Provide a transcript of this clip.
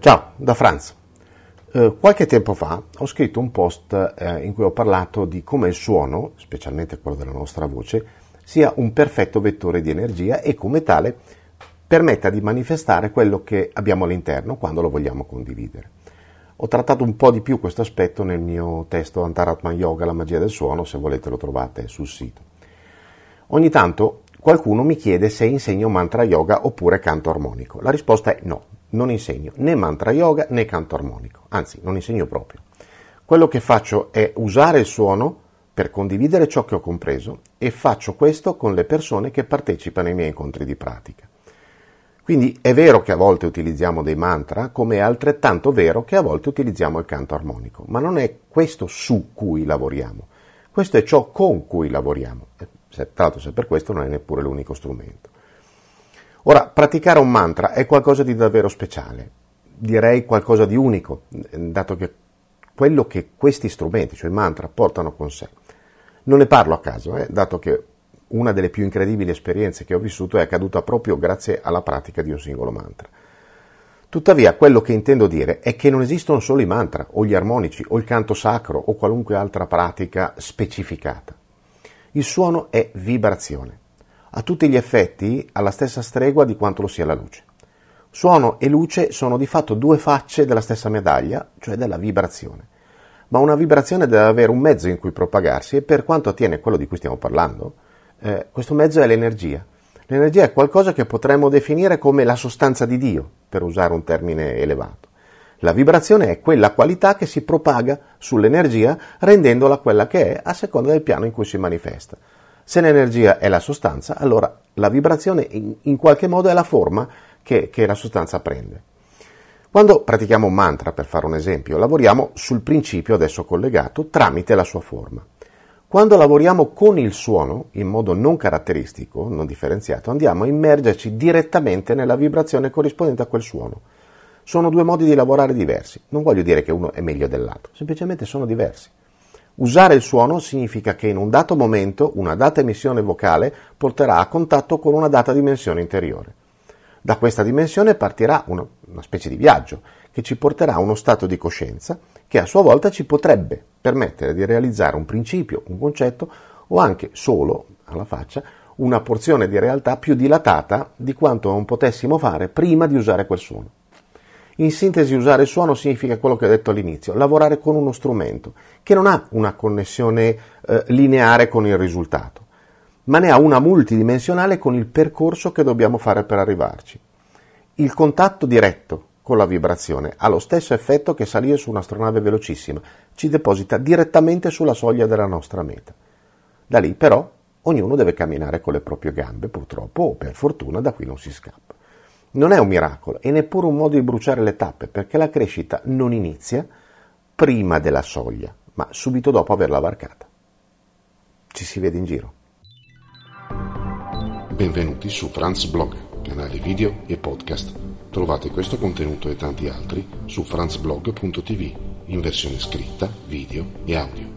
Ciao, da Franz. Eh, qualche tempo fa ho scritto un post eh, in cui ho parlato di come il suono, specialmente quello della nostra voce, sia un perfetto vettore di energia e come tale permetta di manifestare quello che abbiamo all'interno quando lo vogliamo condividere. Ho trattato un po' di più questo aspetto nel mio testo Antaratman Yoga, la magia del suono, se volete lo trovate sul sito. Ogni tanto qualcuno mi chiede se insegno mantra yoga oppure canto armonico. La risposta è no, non insegno né mantra yoga né canto armonico, anzi non insegno proprio. Quello che faccio è usare il suono per condividere ciò che ho compreso e faccio questo con le persone che partecipano ai miei incontri di pratica. Quindi è vero che a volte utilizziamo dei mantra, come è altrettanto vero che a volte utilizziamo il canto armonico, ma non è questo su cui lavoriamo, questo è ciò con cui lavoriamo. Tra l'altro se per questo non è neppure l'unico strumento. Ora, praticare un mantra è qualcosa di davvero speciale, direi qualcosa di unico, dato che quello che questi strumenti, cioè i mantra, portano con sé. Non ne parlo a caso, eh, dato che una delle più incredibili esperienze che ho vissuto è accaduta proprio grazie alla pratica di un singolo mantra. Tuttavia, quello che intendo dire è che non esistono solo i mantra, o gli armonici, o il canto sacro, o qualunque altra pratica specificata. Il suono è vibrazione a tutti gli effetti alla stessa stregua di quanto lo sia la luce. Suono e luce sono di fatto due facce della stessa medaglia, cioè della vibrazione. Ma una vibrazione deve avere un mezzo in cui propagarsi e per quanto attiene a quello di cui stiamo parlando, eh, questo mezzo è l'energia. L'energia è qualcosa che potremmo definire come la sostanza di Dio, per usare un termine elevato. La vibrazione è quella qualità che si propaga sull'energia rendendola quella che è a seconda del piano in cui si manifesta. Se l'energia è la sostanza, allora la vibrazione in, in qualche modo è la forma che, che la sostanza prende. Quando pratichiamo un mantra, per fare un esempio, lavoriamo sul principio adesso collegato tramite la sua forma. Quando lavoriamo con il suono, in modo non caratteristico, non differenziato, andiamo a immergerci direttamente nella vibrazione corrispondente a quel suono. Sono due modi di lavorare diversi. Non voglio dire che uno è meglio dell'altro, semplicemente sono diversi. Usare il suono significa che in un dato momento una data emissione vocale porterà a contatto con una data dimensione interiore. Da questa dimensione partirà una, una specie di viaggio che ci porterà a uno stato di coscienza che a sua volta ci potrebbe permettere di realizzare un principio, un concetto o anche solo, alla faccia, una porzione di realtà più dilatata di quanto non potessimo fare prima di usare quel suono. In sintesi, usare suono significa quello che ho detto all'inizio, lavorare con uno strumento che non ha una connessione eh, lineare con il risultato, ma ne ha una multidimensionale con il percorso che dobbiamo fare per arrivarci. Il contatto diretto con la vibrazione ha lo stesso effetto che salire su un'astronave velocissima, ci deposita direttamente sulla soglia della nostra meta. Da lì però ognuno deve camminare con le proprie gambe, purtroppo o per fortuna da qui non si scappa. Non è un miracolo e neppure un modo di bruciare le tappe, perché la crescita non inizia prima della soglia, ma subito dopo averla varcata. Ci si vede in giro. Benvenuti su Franz Blog, canale video e podcast. Trovate questo contenuto e tanti altri su franzblog.tv in versione scritta, video e audio.